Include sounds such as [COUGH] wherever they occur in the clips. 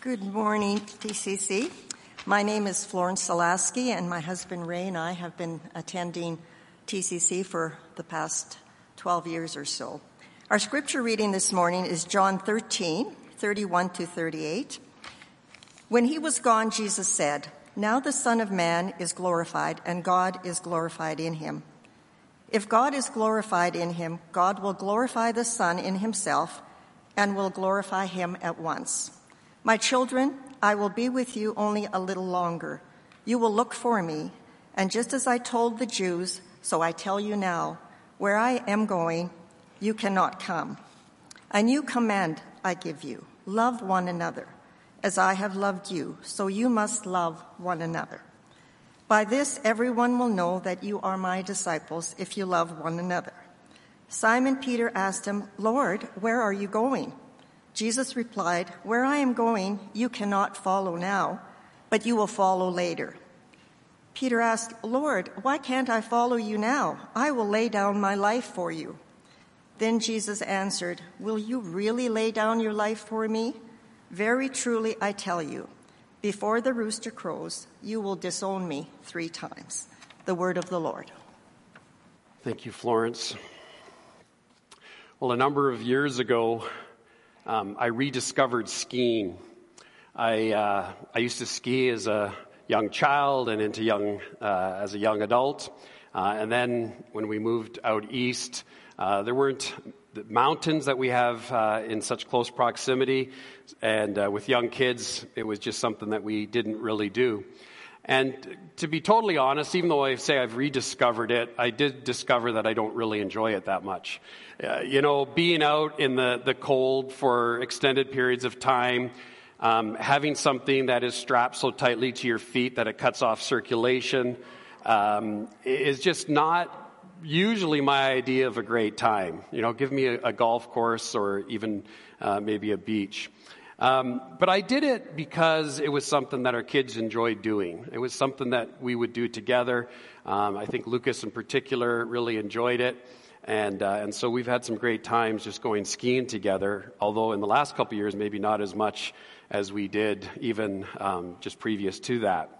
Good morning, TCC. My name is Florence Salaski, and my husband Ray and I have been attending TCC for the past 12 years or so. Our scripture reading this morning is John 13, 31 to 38. When he was gone, Jesus said, Now the Son of Man is glorified, and God is glorified in him. If God is glorified in him, God will glorify the Son in himself and will glorify him at once. My children, I will be with you only a little longer. You will look for me, and just as I told the Jews, so I tell you now, where I am going, you cannot come. A new command I give you love one another. As I have loved you, so you must love one another. By this, everyone will know that you are my disciples if you love one another. Simon Peter asked him, Lord, where are you going? Jesus replied, Where I am going, you cannot follow now, but you will follow later. Peter asked, Lord, why can't I follow you now? I will lay down my life for you. Then Jesus answered, Will you really lay down your life for me? Very truly, I tell you, before the rooster crows, you will disown me three times. The word of the Lord. Thank you, Florence. Well, a number of years ago, um, I rediscovered skiing. I, uh, I used to ski as a young child and into young, uh, as a young adult. Uh, and then when we moved out east, uh, there weren't the mountains that we have uh, in such close proximity. And uh, with young kids, it was just something that we didn't really do. And to be totally honest, even though I say I've rediscovered it, I did discover that I don't really enjoy it that much. Uh, you know, being out in the, the cold for extended periods of time, um, having something that is strapped so tightly to your feet that it cuts off circulation um, is just not usually my idea of a great time. You know, give me a, a golf course or even uh, maybe a beach. Um, but I did it because it was something that our kids enjoyed doing. It was something that we would do together. Um, I think Lucas, in particular, really enjoyed it. And, uh, and so we've had some great times just going skiing together, although in the last couple years, maybe not as much as we did even um, just previous to that.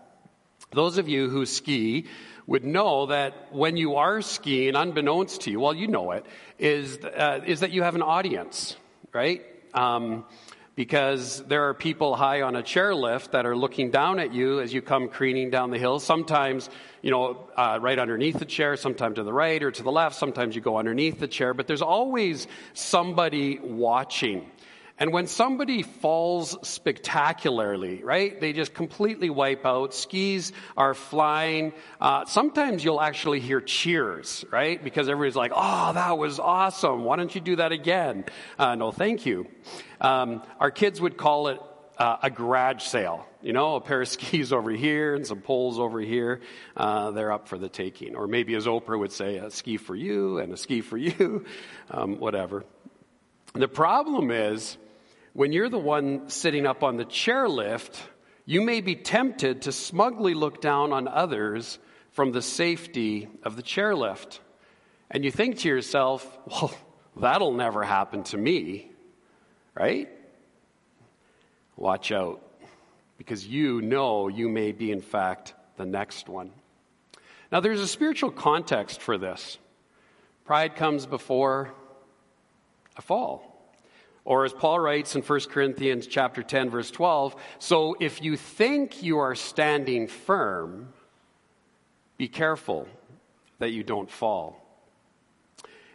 Those of you who ski would know that when you are skiing, unbeknownst to you, well, you know it, is, uh, is that you have an audience, right? Because there are people high on a chairlift that are looking down at you as you come careening down the hill. Sometimes, you know, uh, right underneath the chair, sometimes to the right or to the left. Sometimes you go underneath the chair, but there's always somebody watching. And when somebody falls spectacularly, right, they just completely wipe out. Skis are flying. Uh, sometimes you'll actually hear cheers, right, because everybody's like, "Oh, that was awesome! Why don't you do that again?" Uh, no, thank you. Um, our kids would call it uh, a garage sale. You know, a pair of [LAUGHS] skis over here and some poles over here. Uh, they're up for the taking. Or maybe, as Oprah would say, a ski for you and a ski for you, [LAUGHS] um, whatever. The problem is when you're the one sitting up on the chairlift, you may be tempted to smugly look down on others from the safety of the chairlift. And you think to yourself, well, that'll never happen to me, right? Watch out, because you know you may be, in fact, the next one. Now, there's a spiritual context for this. Pride comes before a fall. Or as Paul writes in 1 Corinthians chapter 10 verse 12, so if you think you are standing firm, be careful that you don't fall.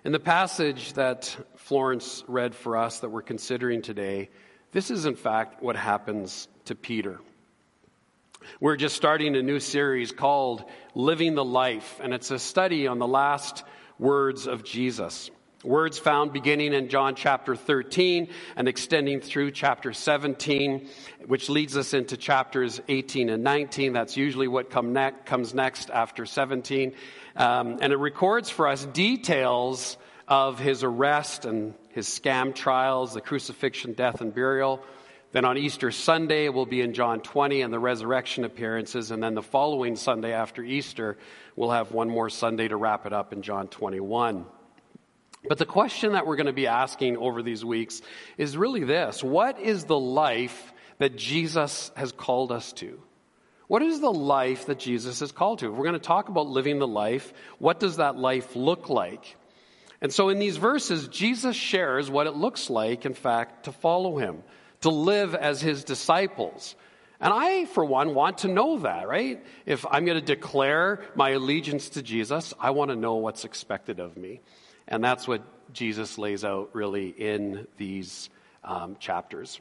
In the passage that Florence read for us that we're considering today, this is in fact what happens to Peter. We're just starting a new series called Living the Life, and it's a study on the last words of Jesus. Words found beginning in John chapter 13 and extending through chapter 17, which leads us into chapters 18 and 19. That's usually what come ne- comes next after 17. Um, and it records for us details of his arrest and his scam trials, the crucifixion, death, and burial. Then on Easter Sunday, we'll be in John 20 and the resurrection appearances. And then the following Sunday after Easter, we'll have one more Sunday to wrap it up in John 21. But the question that we're going to be asking over these weeks is really this What is the life that Jesus has called us to? What is the life that Jesus has called to? If we're going to talk about living the life, what does that life look like? And so in these verses, Jesus shares what it looks like, in fact, to follow him, to live as his disciples. And I, for one, want to know that, right? If I'm going to declare my allegiance to Jesus, I want to know what's expected of me. And that's what Jesus lays out really in these um, chapters.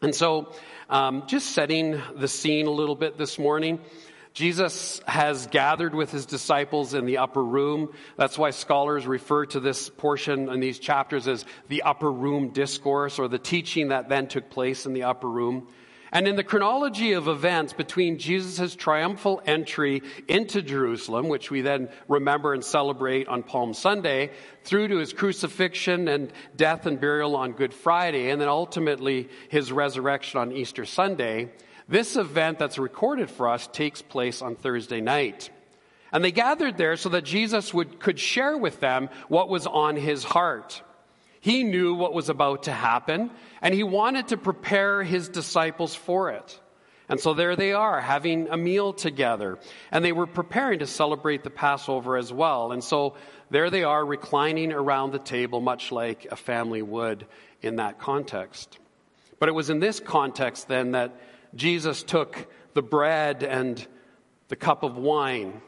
And so, um, just setting the scene a little bit this morning. Jesus has gathered with his disciples in the upper room. That's why scholars refer to this portion in these chapters as the upper room discourse or the teaching that then took place in the upper room. And in the chronology of events between Jesus' triumphal entry into Jerusalem, which we then remember and celebrate on Palm Sunday, through to his crucifixion and death and burial on Good Friday, and then ultimately his resurrection on Easter Sunday, this event that's recorded for us takes place on Thursday night. And they gathered there so that Jesus would, could share with them what was on his heart. He knew what was about to happen, and he wanted to prepare his disciples for it. And so there they are, having a meal together. And they were preparing to celebrate the Passover as well. And so there they are, reclining around the table, much like a family would in that context. But it was in this context then that Jesus took the bread and the cup of wine.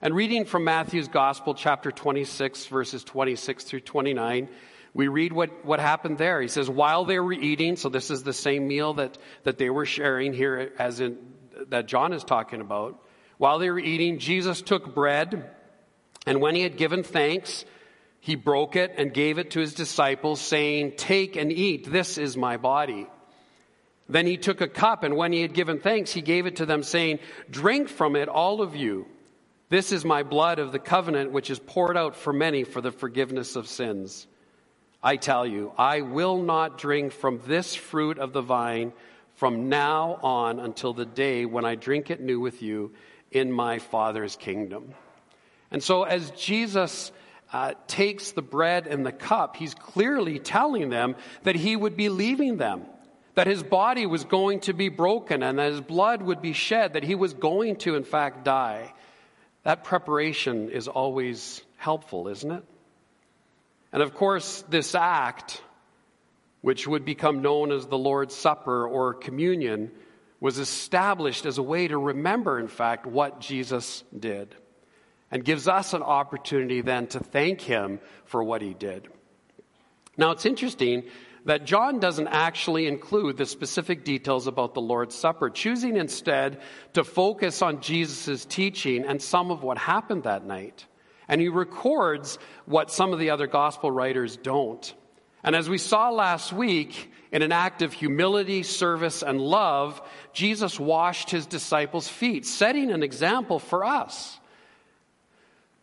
And reading from Matthew's Gospel, chapter 26, verses 26 through 29, we read what, what happened there. He says, while they were eating, so this is the same meal that, that they were sharing here as in, that John is talking about. While they were eating, Jesus took bread, and when he had given thanks, he broke it and gave it to his disciples, saying, Take and eat, this is my body. Then he took a cup, and when he had given thanks, he gave it to them, saying, Drink from it, all of you. This is my blood of the covenant, which is poured out for many for the forgiveness of sins. I tell you, I will not drink from this fruit of the vine from now on until the day when I drink it new with you in my Father's kingdom. And so, as Jesus uh, takes the bread and the cup, he's clearly telling them that he would be leaving them, that his body was going to be broken, and that his blood would be shed, that he was going to, in fact, die. That preparation is always helpful, isn't it? And of course, this act, which would become known as the Lord's Supper or communion, was established as a way to remember, in fact, what Jesus did and gives us an opportunity then to thank him for what he did. Now, it's interesting that John doesn't actually include the specific details about the Lord's Supper, choosing instead to focus on Jesus' teaching and some of what happened that night. And he records what some of the other gospel writers don't. And as we saw last week, in an act of humility, service, and love, Jesus washed his disciples' feet, setting an example for us.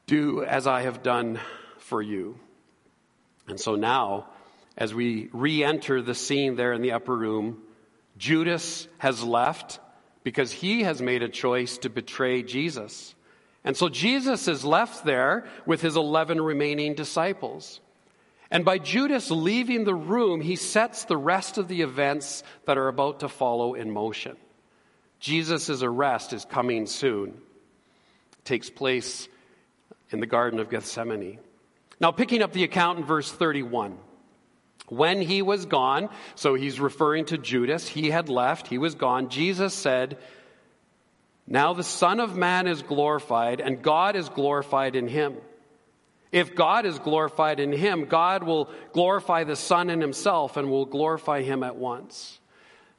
Do as I have done for you. And so now, as we re enter the scene there in the upper room, Judas has left because he has made a choice to betray Jesus. And so Jesus is left there with his 11 remaining disciples. And by Judas leaving the room, he sets the rest of the events that are about to follow in motion. Jesus' arrest is coming soon. It takes place in the Garden of Gethsemane. Now, picking up the account in verse 31. When he was gone, so he's referring to Judas, he had left, he was gone. Jesus said, now the Son of Man is glorified, and God is glorified in him. If God is glorified in him, God will glorify the Son in himself and will glorify him at once.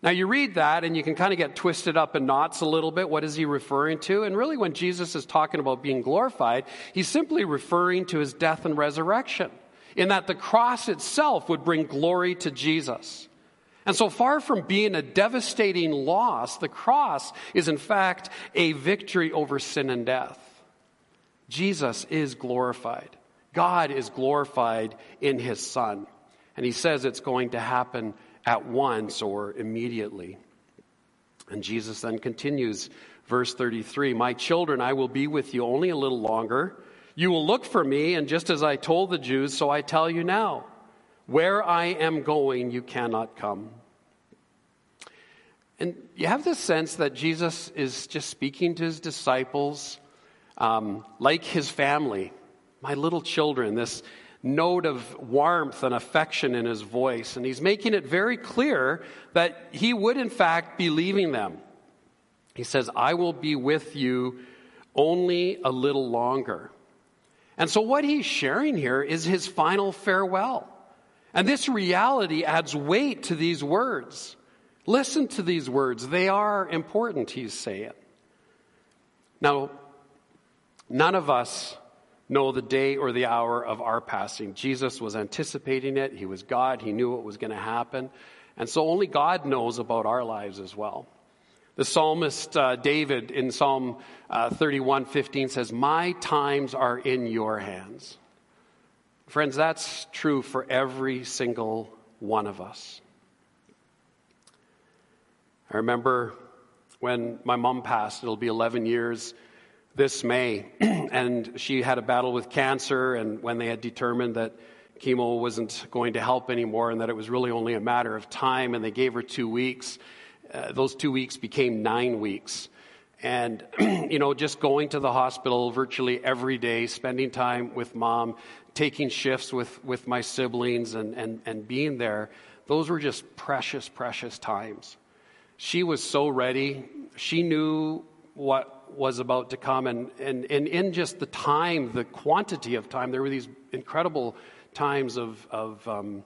Now, you read that and you can kind of get twisted up in knots a little bit. What is he referring to? And really, when Jesus is talking about being glorified, he's simply referring to his death and resurrection, in that the cross itself would bring glory to Jesus. And so far from being a devastating loss, the cross is in fact a victory over sin and death. Jesus is glorified. God is glorified in his Son. And he says it's going to happen at once or immediately. And Jesus then continues, verse 33 My children, I will be with you only a little longer. You will look for me, and just as I told the Jews, so I tell you now. Where I am going, you cannot come. And you have this sense that Jesus is just speaking to his disciples um, like his family, my little children, this note of warmth and affection in his voice. And he's making it very clear that he would, in fact, be leaving them. He says, I will be with you only a little longer. And so, what he's sharing here is his final farewell. And this reality adds weight to these words. Listen to these words. They are important, he's saying. Now, none of us know the day or the hour of our passing. Jesus was anticipating it. He was God. He knew what was going to happen. And so only God knows about our lives as well. The psalmist uh, David in Psalm uh, 31 15 says, My times are in your hands. Friends, that's true for every single one of us. I remember when my mom passed, it'll be 11 years this May, [CLEARS THROAT] and she had a battle with cancer, and when they had determined that chemo wasn't going to help anymore and that it was really only a matter of time, and they gave her two weeks, uh, those two weeks became nine weeks. And, [CLEARS THROAT] you know, just going to the hospital virtually every day, spending time with mom, taking shifts with, with my siblings, and, and, and being there, those were just precious, precious times she was so ready. She knew what was about to come. And, and, and in just the time, the quantity of time, there were these incredible times of, of um,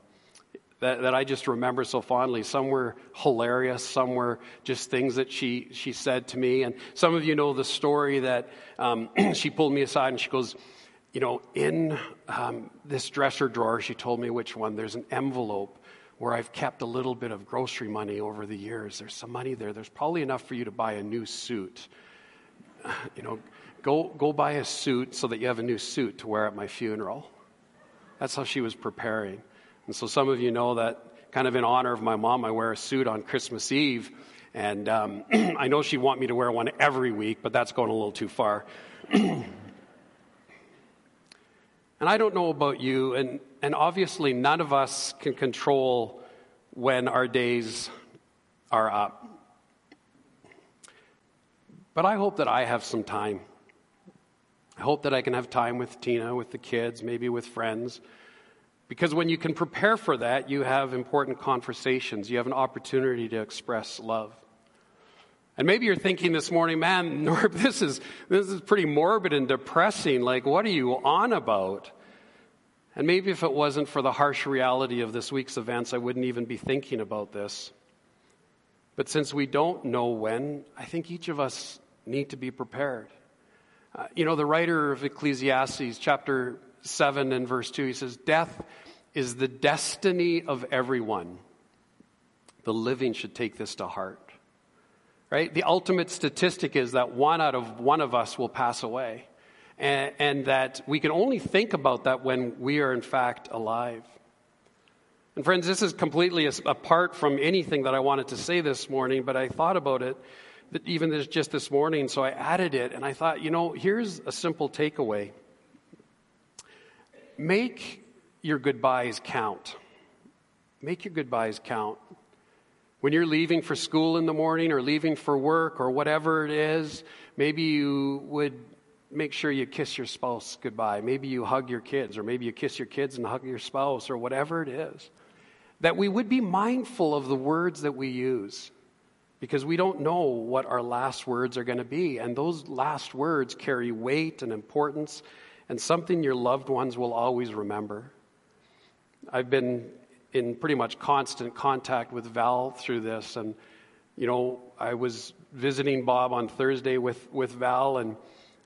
that, that I just remember so fondly. Some were hilarious, some were just things that she, she said to me. And some of you know the story that um, [CLEARS THROAT] she pulled me aside and she goes, You know, in um, this dresser drawer, she told me which one, there's an envelope where I've kept a little bit of grocery money over the years. There's some money there. There's probably enough for you to buy a new suit. [SIGHS] You know, go, go buy a suit so that you have a new suit to wear at my funeral. That's how she was preparing. And so some of you know that kind of in honor of my mom, I wear a suit on Christmas Eve. And um, [CLEARS THROAT] I know she'd want me to wear one every week, but that's going a little too far. [CLEARS THROAT] and I don't know about you, and and obviously, none of us can control when our days are up. But I hope that I have some time. I hope that I can have time with Tina, with the kids, maybe with friends. Because when you can prepare for that, you have important conversations. You have an opportunity to express love. And maybe you're thinking this morning, man, [LAUGHS] Norb, this is, this is pretty morbid and depressing. Like, what are you on about? And maybe if it wasn't for the harsh reality of this week's events, I wouldn't even be thinking about this. But since we don't know when, I think each of us need to be prepared. Uh, you know, the writer of Ecclesiastes, chapter 7 and verse 2, he says, Death is the destiny of everyone. The living should take this to heart. Right? The ultimate statistic is that one out of one of us will pass away and, and that we can only think about that when we are in fact alive. And friends, this is completely apart from anything that I wanted to say this morning, but I thought about it even this, just this morning, so I added it, and I thought, you know, here's a simple takeaway make your goodbyes count. Make your goodbyes count. When you're leaving for school in the morning or leaving for work or whatever it is, maybe you would make sure you kiss your spouse goodbye. Maybe you hug your kids, or maybe you kiss your kids and hug your spouse, or whatever it is. That we would be mindful of the words that we use because we don't know what our last words are going to be. And those last words carry weight and importance and something your loved ones will always remember. I've been in pretty much constant contact with Val through this. And, you know, I was visiting Bob on Thursday with, with Val, and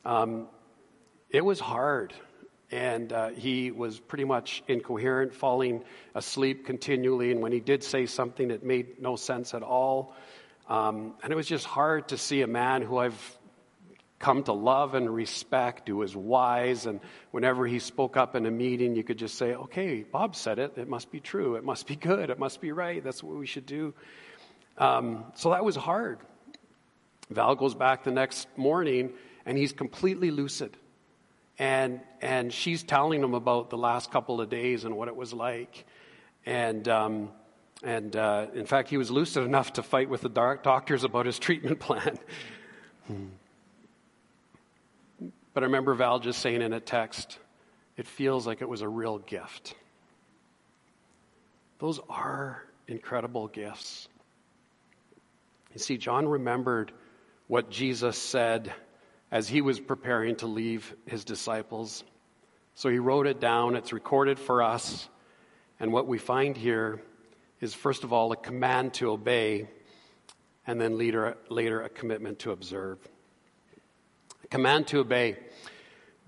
um, it was hard. And uh, he was pretty much incoherent, falling asleep continually. And when he did say something, it made no sense at all. Um, and it was just hard to see a man who I've come to love and respect, who was wise. And whenever he spoke up in a meeting, you could just say, okay, Bob said it. It must be true. It must be good. It must be right. That's what we should do. Um, so that was hard. Val goes back the next morning and he's completely lucid. And, and she's telling him about the last couple of days and what it was like. And um, And uh, in fact, he was lucid enough to fight with the doctors about his treatment plan. [LAUGHS] but I remember Val just saying in a text, it feels like it was a real gift. Those are incredible gifts. You see, John remembered what Jesus said as he was preparing to leave his disciples. So he wrote it down. It's recorded for us. And what we find here is, first of all, a command to obey, and then later, later a commitment to observe. Command to obey.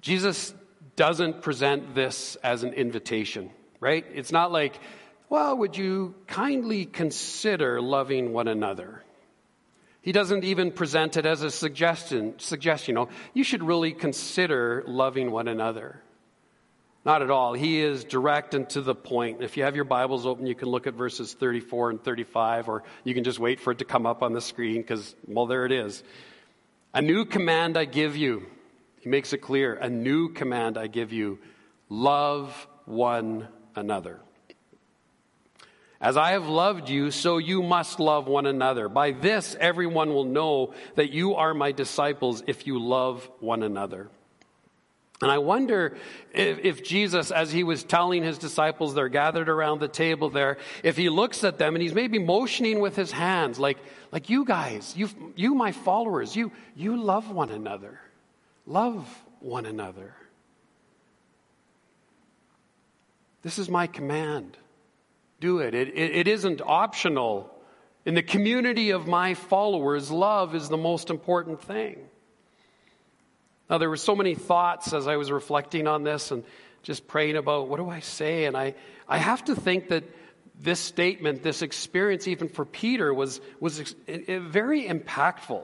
Jesus doesn't present this as an invitation, right? It's not like, well, would you kindly consider loving one another? He doesn't even present it as a suggestion, suggestion, you know, you should really consider loving one another. Not at all. He is direct and to the point. If you have your Bibles open, you can look at verses 34 and 35, or you can just wait for it to come up on the screen because, well, there it is. A new command I give you. He makes it clear. A new command I give you love one another. As I have loved you, so you must love one another. By this, everyone will know that you are my disciples if you love one another. And I wonder if, if, Jesus, as he was telling his disciples, they're gathered around the table there, if he looks at them and he's maybe motioning with his hands, like, like you guys, you, you my followers, you, you love one another. Love one another. This is my command do it. It, it. it isn't optional. In the community of my followers, love is the most important thing. Now, there were so many thoughts as I was reflecting on this and just praying about what do I say? And I, I have to think that this statement, this experience, even for Peter, was, was very impactful.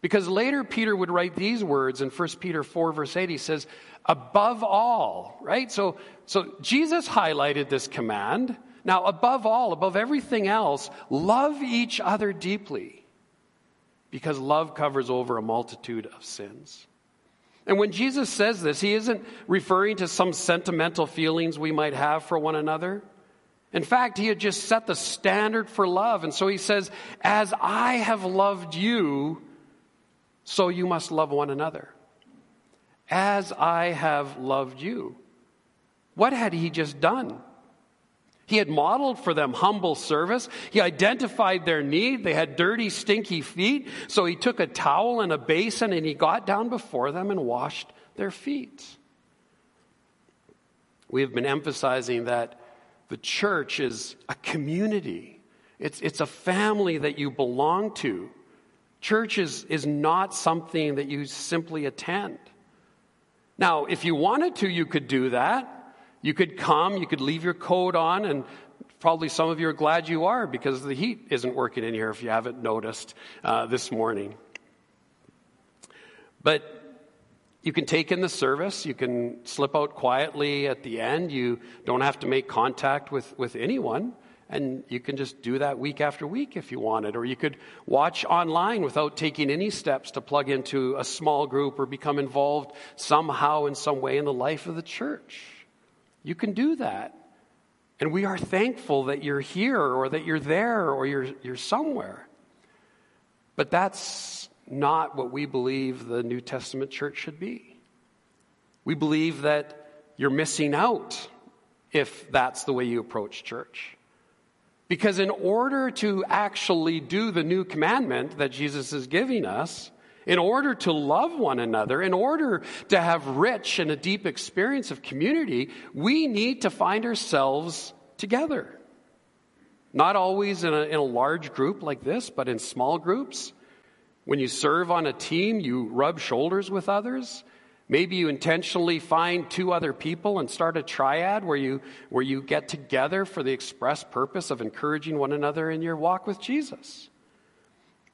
Because later Peter would write these words in 1 Peter 4, verse 8. He says, above all, right? So, so Jesus highlighted this command. Now, above all, above everything else, love each other deeply because love covers over a multitude of sins. And when Jesus says this, he isn't referring to some sentimental feelings we might have for one another. In fact, he had just set the standard for love. And so he says, As I have loved you, so you must love one another. As I have loved you. What had he just done? He had modeled for them humble service. He identified their need. They had dirty, stinky feet. So he took a towel and a basin and he got down before them and washed their feet. We have been emphasizing that the church is a community, it's, it's a family that you belong to. Church is, is not something that you simply attend. Now, if you wanted to, you could do that. You could come, you could leave your coat on, and probably some of you are glad you are because the heat isn't working in here if you haven't noticed uh, this morning. But you can take in the service, you can slip out quietly at the end, you don't have to make contact with, with anyone. And you can just do that week after week if you wanted. Or you could watch online without taking any steps to plug into a small group or become involved somehow in some way in the life of the church. You can do that. And we are thankful that you're here or that you're there or you're, you're somewhere. But that's not what we believe the New Testament church should be. We believe that you're missing out if that's the way you approach church. Because in order to actually do the new commandment that Jesus is giving us, in order to love one another, in order to have rich and a deep experience of community, we need to find ourselves together. Not always in a, in a large group like this, but in small groups. When you serve on a team, you rub shoulders with others. Maybe you intentionally find two other people and start a triad where you, where you get together for the express purpose of encouraging one another in your walk with Jesus.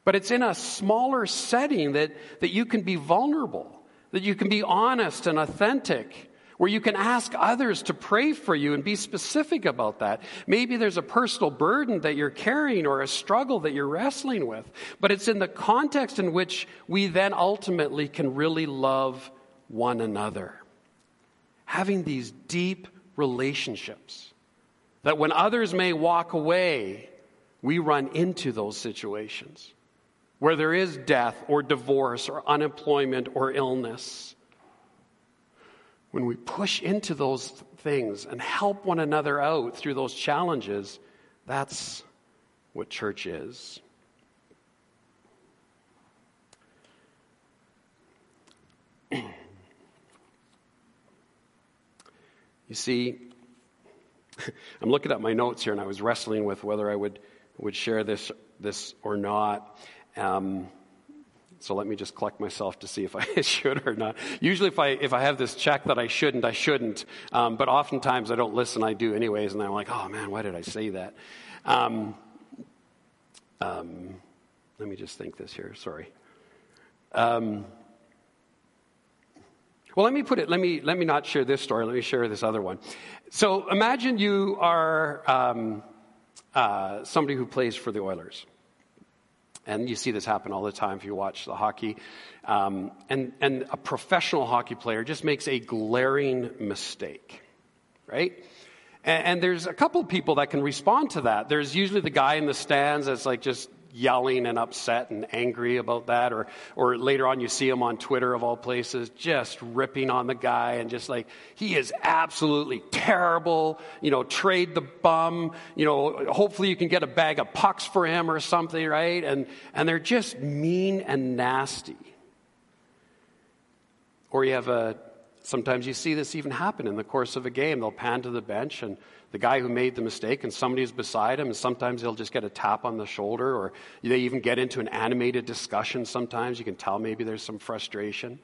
But it's in a smaller setting that, that you can be vulnerable, that you can be honest and authentic, where you can ask others to pray for you and be specific about that. Maybe there's a personal burden that you're carrying or a struggle that you're wrestling with, but it's in the context in which we then ultimately can really love one another. Having these deep relationships That when others may walk away, we run into those situations where there is death or divorce or unemployment or illness. When we push into those things and help one another out through those challenges, that's what church is. [CLEARS THROAT] you see, [LAUGHS] I'm looking at my notes here and I was wrestling with whether I would, would share this, this or not. Um, so let me just collect myself to see if I [LAUGHS] should or not. Usually, if I if I have this check that I shouldn't, I shouldn't. Um, but oftentimes I don't listen. I do anyways, and I'm like, oh man, why did I say that? Um, um, let me just think this here. Sorry. Um, well, let me put it. Let me let me not share this story. Let me share this other one. So imagine you are um, uh, somebody who plays for the Oilers. And you see this happen all the time if you watch the hockey. Um, and, and a professional hockey player just makes a glaring mistake, right? And, and there's a couple of people that can respond to that. There's usually the guy in the stands that's like just yelling and upset and angry about that. Or, or later on, you see him on Twitter, of all places, just ripping on the guy and just like, he is absolutely terrible. You know, trade the bum. You know, hopefully you can get a bag of pucks for him or something, right? And, and they're just mean and nasty. Or you have a, sometimes you see this even happen in the course of a game. They'll pan to the bench and the guy who made the mistake and somebody's beside him and sometimes they'll just get a tap on the shoulder or they even get into an animated discussion sometimes. You can tell maybe there's some frustration.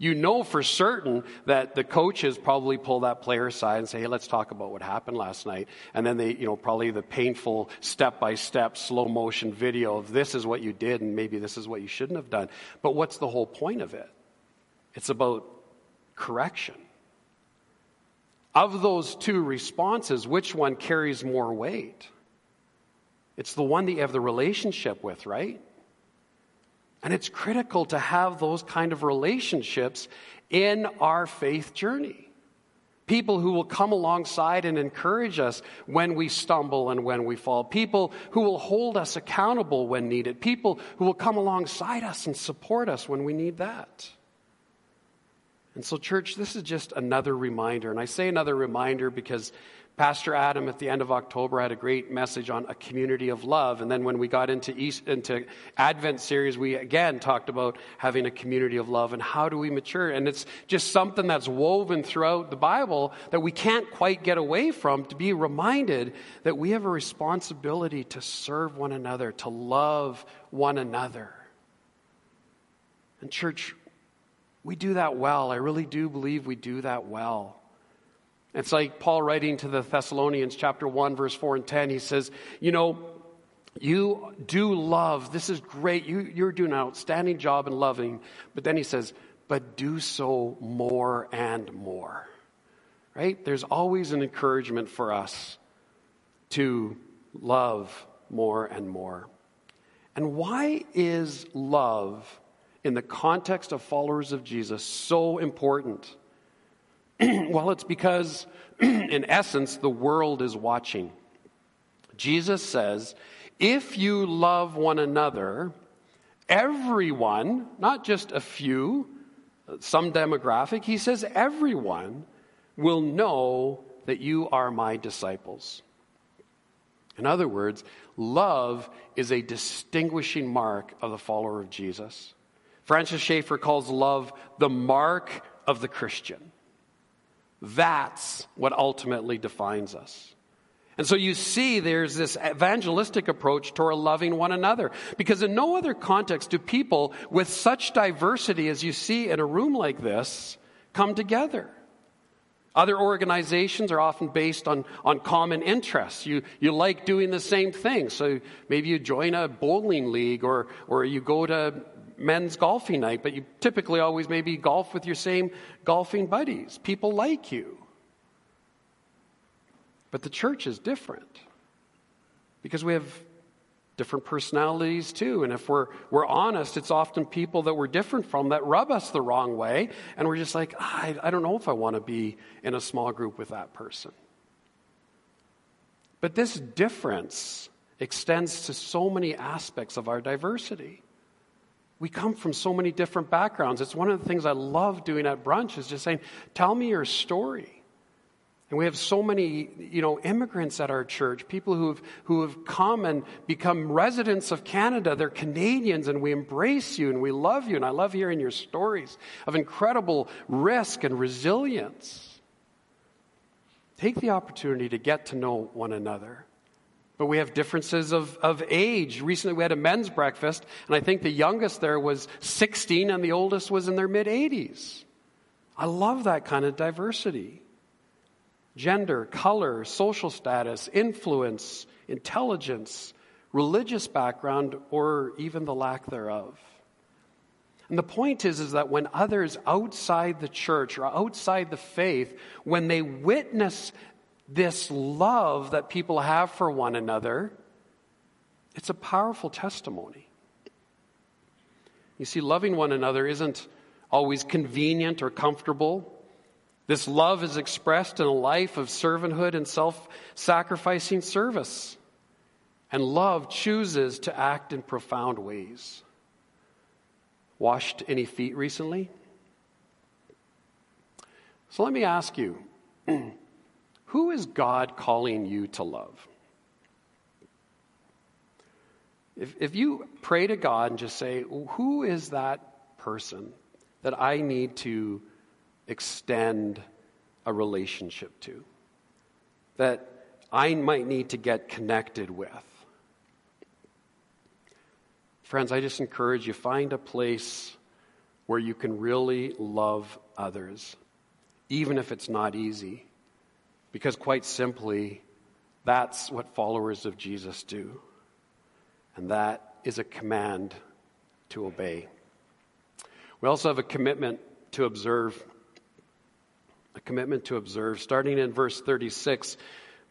You know for certain that the coaches probably pull that player aside and say hey let's talk about what happened last night. And then they you know probably the painful step by step slow motion video of this is what you did and maybe this is what you shouldn't have done. But what's the whole point of it? It's about correction of those two responses, which one carries more weight? It's the one that you have the relationship with, right? And it's critical to have those kind of relationships in our faith journey. People who will come alongside and encourage us when we stumble and when we fall. People who will hold us accountable when needed. People who will come alongside us and support us when we need that. And so, church, this is just another reminder. And I say another reminder because Pastor Adam at the end of October had a great message on a community of love. And then when we got into, East, into Advent series, we again talked about having a community of love and how do we mature. And it's just something that's woven throughout the Bible that we can't quite get away from to be reminded that we have a responsibility to serve one another, to love one another. And, church, we do that well. I really do believe we do that well. It's like Paul writing to the Thessalonians, chapter 1, verse 4 and 10. He says, You know, you do love. This is great. You, you're doing an outstanding job in loving. But then he says, But do so more and more. Right? There's always an encouragement for us to love more and more. And why is love in the context of followers of Jesus so important? [CLEARS THROAT] well, it's because, [CLEARS THROAT] in essence, the world is watching. Jesus says, if you love one another, everyone, not just a few, some demographic, he says everyone will know that you are my disciples. In other words, love is a distinguishing mark of the follower of Jesus. Francis Schaeffer calls love the mark of the Christian. That's what ultimately defines us. And so you see there's this evangelistic approach toward loving one another. Because in no other context do people with such diversity as you see in a room like this come together. Other organizations are often based on, on common interests. You, you like doing the same thing. So maybe you join a bowling league or, or you go to men's golfing night, but you typically always maybe golf with your same golfing buddies. People like you. But the church is different because we have different personalities too. And if we're, we're honest, it's often people that we're different from that rub us the wrong way. And we're just like, ah, I, I don't know if I want to be in a small group with that person. But this difference extends to so many aspects of our diversity. We come from so many different backgrounds. It's one of the things I love doing at brunch is just saying, tell me your story. And we have so many, you know, immigrants at our church, people who have, who have come and become residents of Canada. They're Canadians and we embrace you and we love you. And I love hearing your stories of incredible risk and resilience. Take the opportunity to get to know one another. But we have differences of, of age. Recently, we had a men's breakfast, and I think the youngest there was 16 and the oldest was in their mid 80s. I love that kind of diversity gender, color, social status, influence, intelligence, religious background, or even the lack thereof. And the point is, is that when others outside the church or outside the faith, when they witness this love that people have for one another, it's a powerful testimony. You see, loving one another isn't always convenient or comfortable. This love is expressed in a life of servanthood and self sacrificing service. And love chooses to act in profound ways. Washed any feet recently? So let me ask you [CLEARS THROAT] who is God calling you to love? If, if you pray to God and just say, Who is that person that I need to extend a relationship to, that I might need to get connected with. Friends, I just encourage you find a place where you can really love others, even if it's not easy. Because, quite simply, that's what followers of Jesus do. And that is a command to obey. We also have a commitment to observe a commitment to observe. Starting in verse 36,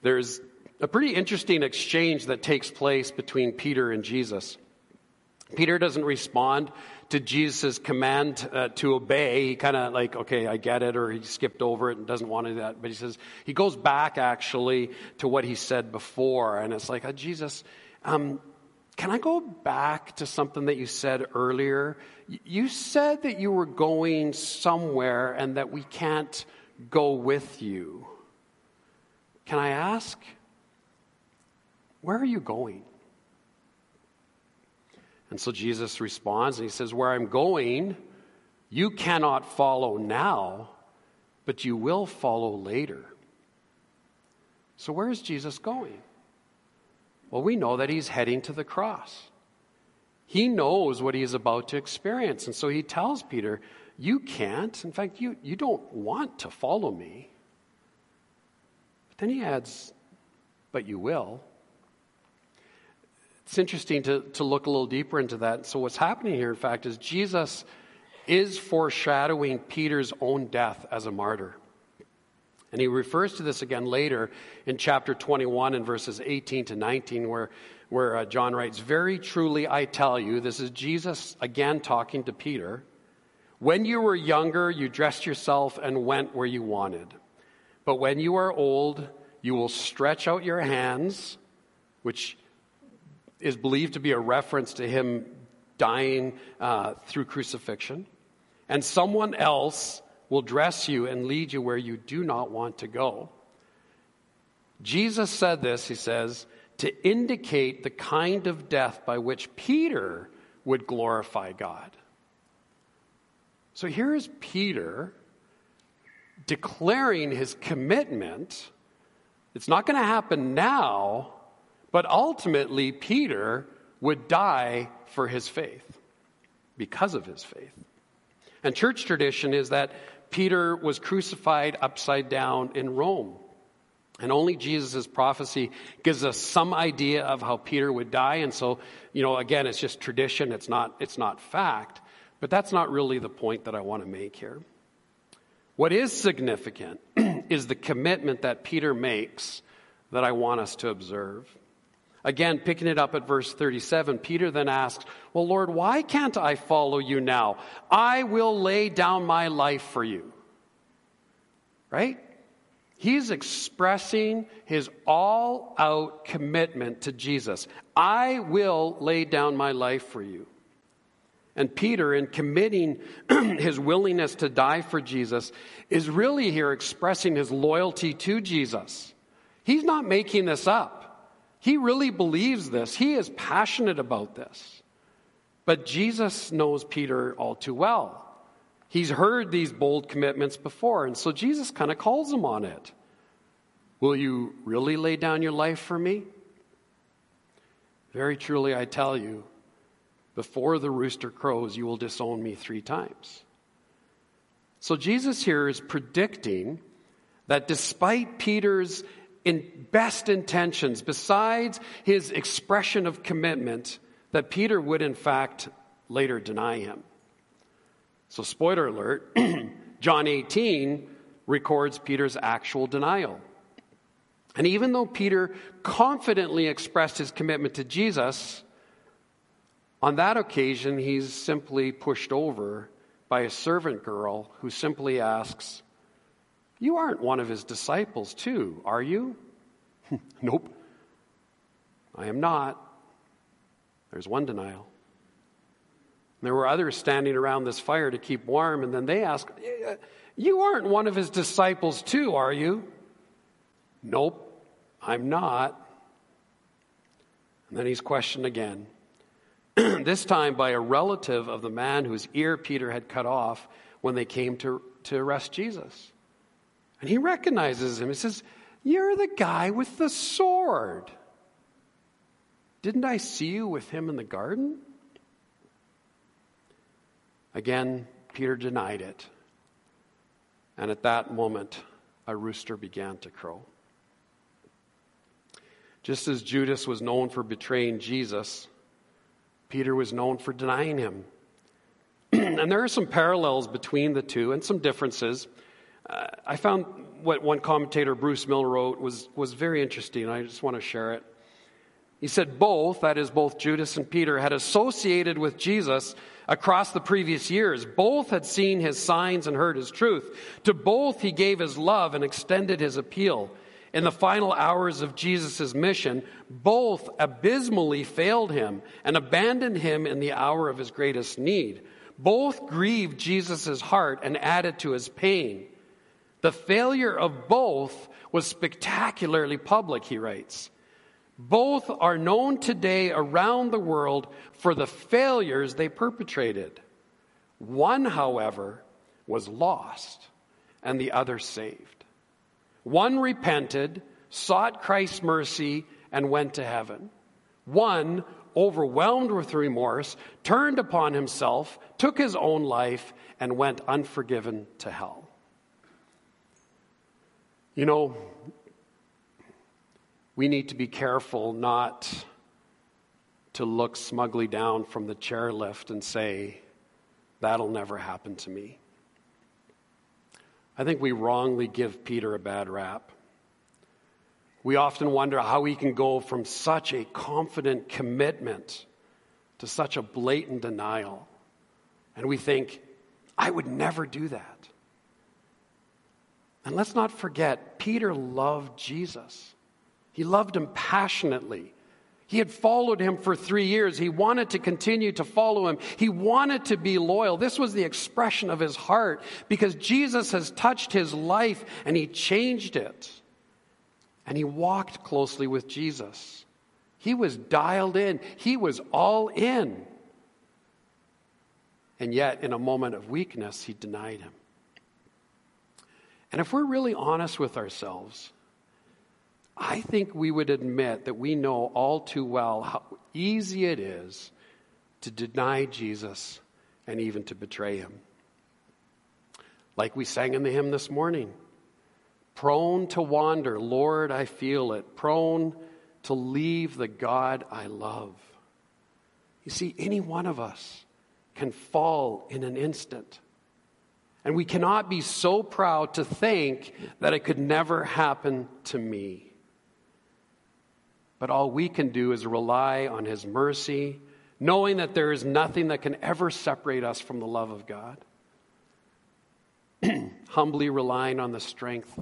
there's a pretty interesting exchange that takes place between Peter and Jesus. Peter doesn't respond to Jesus' command uh, to obey. He kind of like, okay, I get it, or he skipped over it and doesn't want to do that. But he says, he goes back actually to what he said before. And it's like, oh, Jesus, um, can I go back to something that you said earlier? You said that you were going somewhere and that we can't go with you. Can I ask, where are you going? And so Jesus responds and he says, Where I'm going, you cannot follow now, but you will follow later. So, where is Jesus going? Well, we know that he's heading to the cross. He knows what he is about to experience. And so he tells Peter, you can't. In fact, you, you don't want to follow me. But then he adds, But you will. It's interesting to, to look a little deeper into that. So, what's happening here, in fact, is Jesus is foreshadowing Peter's own death as a martyr. And he refers to this again later in chapter 21 and verses 18 to 19, where, where uh, John writes, Very truly I tell you, this is Jesus again talking to Peter. When you were younger, you dressed yourself and went where you wanted. But when you are old, you will stretch out your hands, which is believed to be a reference to him dying uh, through crucifixion, and someone else will dress you and lead you where you do not want to go. Jesus said this, he says, to indicate the kind of death by which Peter would glorify God. So here is Peter declaring his commitment. It's not going to happen now, but ultimately, Peter would die for his faith because of his faith. And church tradition is that Peter was crucified upside down in Rome. And only Jesus' prophecy gives us some idea of how Peter would die. And so, you know, again, it's just tradition, it's not, it's not fact. But that's not really the point that I want to make here. What is significant [CLEARS THROAT] is the commitment that Peter makes that I want us to observe. Again, picking it up at verse 37, Peter then asks, Well, Lord, why can't I follow you now? I will lay down my life for you. Right? He's expressing his all out commitment to Jesus. I will lay down my life for you. And Peter, in committing [CLEARS THROAT] his willingness to die for Jesus, is really here expressing his loyalty to Jesus. He's not making this up. He really believes this. He is passionate about this. But Jesus knows Peter all too well. He's heard these bold commitments before, and so Jesus kind of calls him on it. Will you really lay down your life for me? Very truly, I tell you, before the rooster crows, you will disown me three times. So Jesus here is predicting that despite Peter's in best intentions, besides his expression of commitment, that Peter would in fact later deny him. So, spoiler alert, [CLEARS THROAT] John 18 records Peter's actual denial. And even though Peter confidently expressed his commitment to Jesus, on that occasion he's simply pushed over by a servant girl who simply asks, You aren't one of his disciples, too, are you? [LAUGHS] nope, I am not. There's one denial. There were others standing around this fire to keep warm, and then they ask, uh, You aren't one of his disciples, too, are you? Nope, I'm not. And then he's questioned again, [CLEARS THROAT] this time by a relative of the man whose ear Peter had cut off when they came to, to arrest Jesus. And he recognizes him. He says, You're the guy with the sword. Didn't I see you with him in the garden? Again, Peter denied it. And at that moment, a rooster began to crow. Just as Judas was known for betraying Jesus, Peter was known for denying him. [CLEARS THROAT] and there are some parallels between the two and some differences. Uh, I found what one commentator, Bruce Milne, wrote was, was very interesting. I just want to share it. He said both, that is, both Judas and Peter, had associated with Jesus across the previous years. Both had seen his signs and heard his truth. To both he gave his love and extended his appeal. In the final hours of Jesus' mission, both abysmally failed him and abandoned him in the hour of his greatest need. Both grieved Jesus' heart and added to his pain. The failure of both was spectacularly public, he writes. Both are known today around the world for the failures they perpetrated. One, however, was lost and the other saved. One repented, sought Christ's mercy, and went to heaven. One, overwhelmed with remorse, turned upon himself, took his own life, and went unforgiven to hell. You know, we need to be careful not to look smugly down from the chairlift and say, That'll never happen to me. I think we wrongly give Peter a bad rap. We often wonder how he can go from such a confident commitment to such a blatant denial. And we think, I would never do that. And let's not forget, Peter loved Jesus. He loved him passionately. He had followed him for three years. He wanted to continue to follow him. He wanted to be loyal. This was the expression of his heart because Jesus has touched his life and he changed it. And he walked closely with Jesus. He was dialed in, he was all in. And yet, in a moment of weakness, he denied him. And if we're really honest with ourselves, I think we would admit that we know all too well how easy it is to deny Jesus and even to betray him. Like we sang in the hymn this morning prone to wander, Lord, I feel it, prone to leave the God I love. You see, any one of us can fall in an instant. And we cannot be so proud to think that it could never happen to me. But all we can do is rely on His mercy, knowing that there is nothing that can ever separate us from the love of God. [CLEARS THROAT] Humbly relying on the strength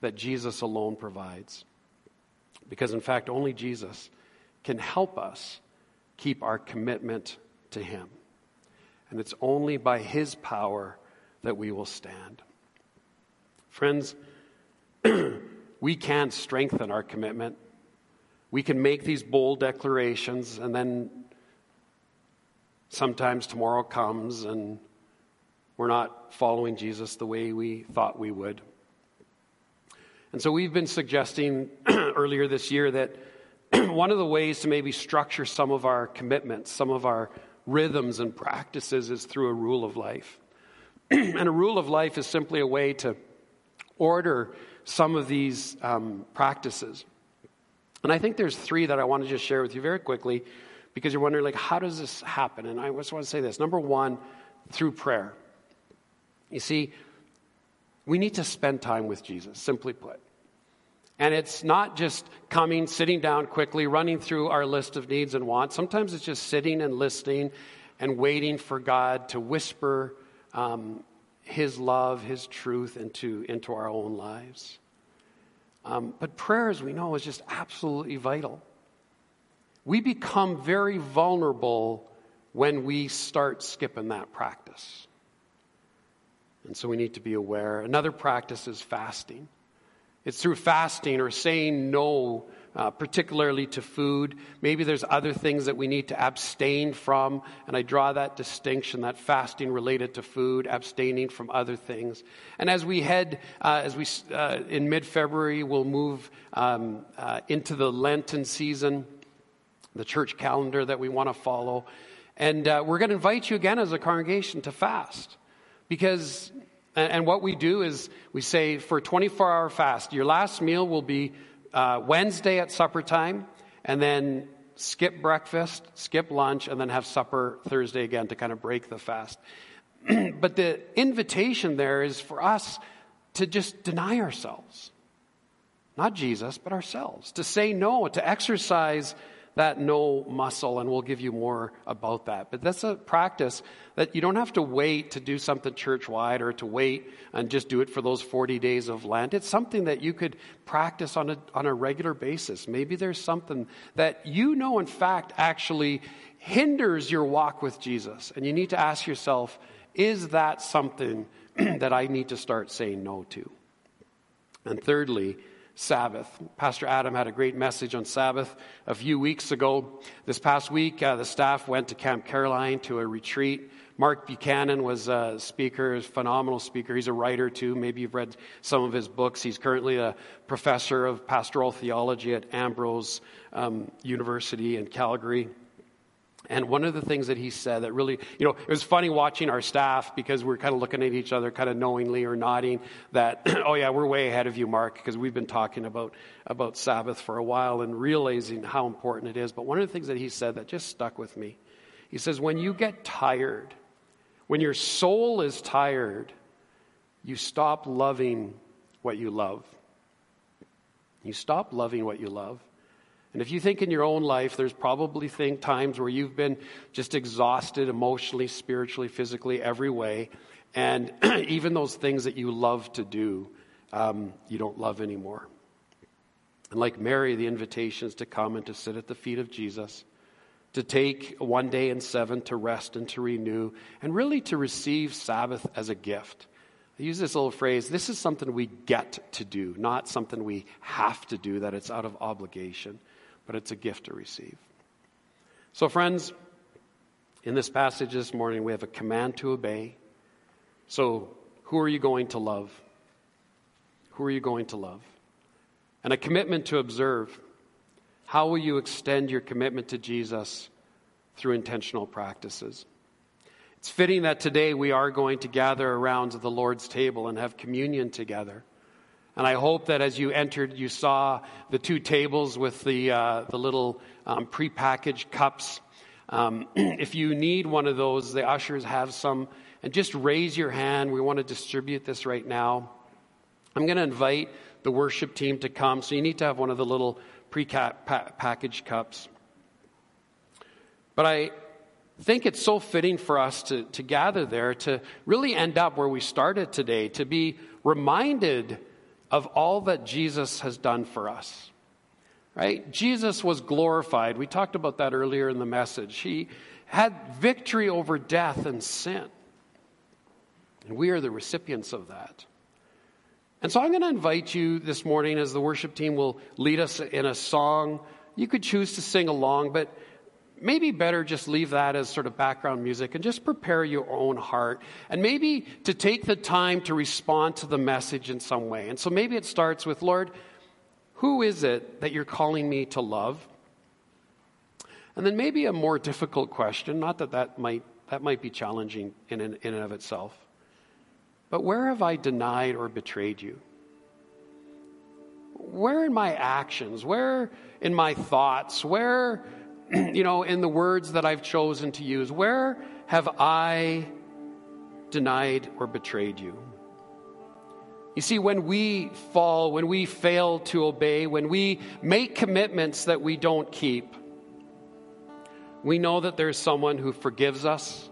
that Jesus alone provides. Because, in fact, only Jesus can help us keep our commitment to Him. And it's only by His power that we will stand. Friends, [CLEARS THROAT] we can strengthen our commitment. We can make these bold declarations, and then sometimes tomorrow comes and we're not following Jesus the way we thought we would. And so we've been suggesting [CLEARS THROAT] earlier this year that [CLEARS THROAT] one of the ways to maybe structure some of our commitments, some of our rhythms and practices is through a rule of life. [CLEARS THROAT] and a rule of life is simply a way to order some of these um, practices. And I think there's three that I want to just share with you very quickly because you're wondering, like, how does this happen? And I just want to say this. Number one, through prayer. You see, we need to spend time with Jesus, simply put. And it's not just coming, sitting down quickly, running through our list of needs and wants. Sometimes it's just sitting and listening and waiting for God to whisper um, His love, His truth into, into our own lives. Um, but prayer, as we know, is just absolutely vital. We become very vulnerable when we start skipping that practice. And so we need to be aware. Another practice is fasting. It's through fasting or saying no, uh, particularly to food. Maybe there's other things that we need to abstain from, and I draw that distinction, that fasting related to food, abstaining from other things. And as we head, uh, as we uh, in mid-February, we'll move um, uh, into the Lenten season, the church calendar that we want to follow, and uh, we're going to invite you again as a congregation to fast. Because, and what we do is we say for a 24 hour fast, your last meal will be uh, Wednesday at supper time, and then skip breakfast, skip lunch, and then have supper Thursday again to kind of break the fast. [CLEARS THROAT] but the invitation there is for us to just deny ourselves. Not Jesus, but ourselves. To say no, to exercise that no muscle, and we'll give you more about that. But that's a practice that you don't have to wait to do something church wide or to wait and just do it for those 40 days of Lent. It's something that you could practice on a, on a regular basis. Maybe there's something that you know, in fact, actually hinders your walk with Jesus. And you need to ask yourself, is that something [CLEARS THROAT] that I need to start saying no to? And thirdly, Sabbath. Pastor Adam had a great message on Sabbath a few weeks ago. This past week, uh, the staff went to Camp Caroline to a retreat. Mark Buchanan was a speaker, a phenomenal speaker. He's a writer too. Maybe you've read some of his books. He's currently a professor of pastoral theology at Ambrose um, University in Calgary. And one of the things that he said that really, you know, it was funny watching our staff because we're kind of looking at each other kind of knowingly or nodding that, [CLEARS THROAT] oh yeah, we're way ahead of you, Mark, because we've been talking about, about Sabbath for a while and realizing how important it is. But one of the things that he said that just stuck with me, he says, when you get tired, when your soul is tired, you stop loving what you love. You stop loving what you love. And if you think in your own life, there's probably think, times where you've been just exhausted emotionally, spiritually, physically, every way. And [CLEARS THROAT] even those things that you love to do, um, you don't love anymore. And like Mary, the invitation is to come and to sit at the feet of Jesus, to take one day in seven to rest and to renew, and really to receive Sabbath as a gift. I use this little phrase this is something we get to do, not something we have to do, that it's out of obligation but it's a gift to receive. So, friends, in this passage this morning, we have a command to obey. So, who are you going to love? Who are you going to love? And a commitment to observe. How will you extend your commitment to Jesus through intentional practices? It's fitting that today we are going to gather around the Lord's table and have communion together. And I hope that as you entered, you saw the two tables with the, uh, the little um, prepackaged cups. Um, [CLEARS THROAT] if you need one of those, the ushers have some. And just raise your hand. We want to distribute this right now. I'm going to invite the worship team to come. So you need to have one of the little prepackaged cups. But I think it's so fitting for us to, to gather there to really end up where we started today, to be reminded of all that Jesus has done for us. Right? Jesus was glorified. We talked about that earlier in the message. He had victory over death and sin. And we are the recipients of that. And so I'm going to invite you this morning as the worship team will lead us in a song. You could choose to sing along, but maybe better just leave that as sort of background music and just prepare your own heart. And maybe to take the time to respond to the message in some way. And so maybe it starts with, Lord, who is it that you're calling me to love? And then maybe a more difficult question, not that that might, that might be challenging in, in, in and of itself, but where have I denied or betrayed you? Where in my actions, where in my thoughts, where, [CLEARS THROAT] you know, in the words that I've chosen to use, where have I denied or betrayed you? You see, when we fall, when we fail to obey, when we make commitments that we don't keep, we know that there's someone who forgives us,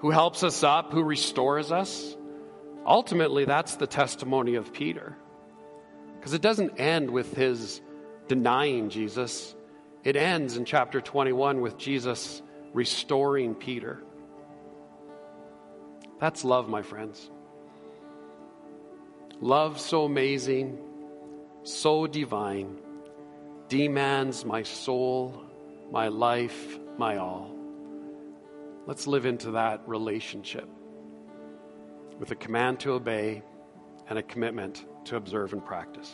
who helps us up, who restores us. Ultimately, that's the testimony of Peter. Because it doesn't end with his denying Jesus, it ends in chapter 21 with Jesus restoring Peter. That's love, my friends. Love so amazing, so divine, demands my soul, my life, my all. Let's live into that relationship with a command to obey and a commitment to observe and practice.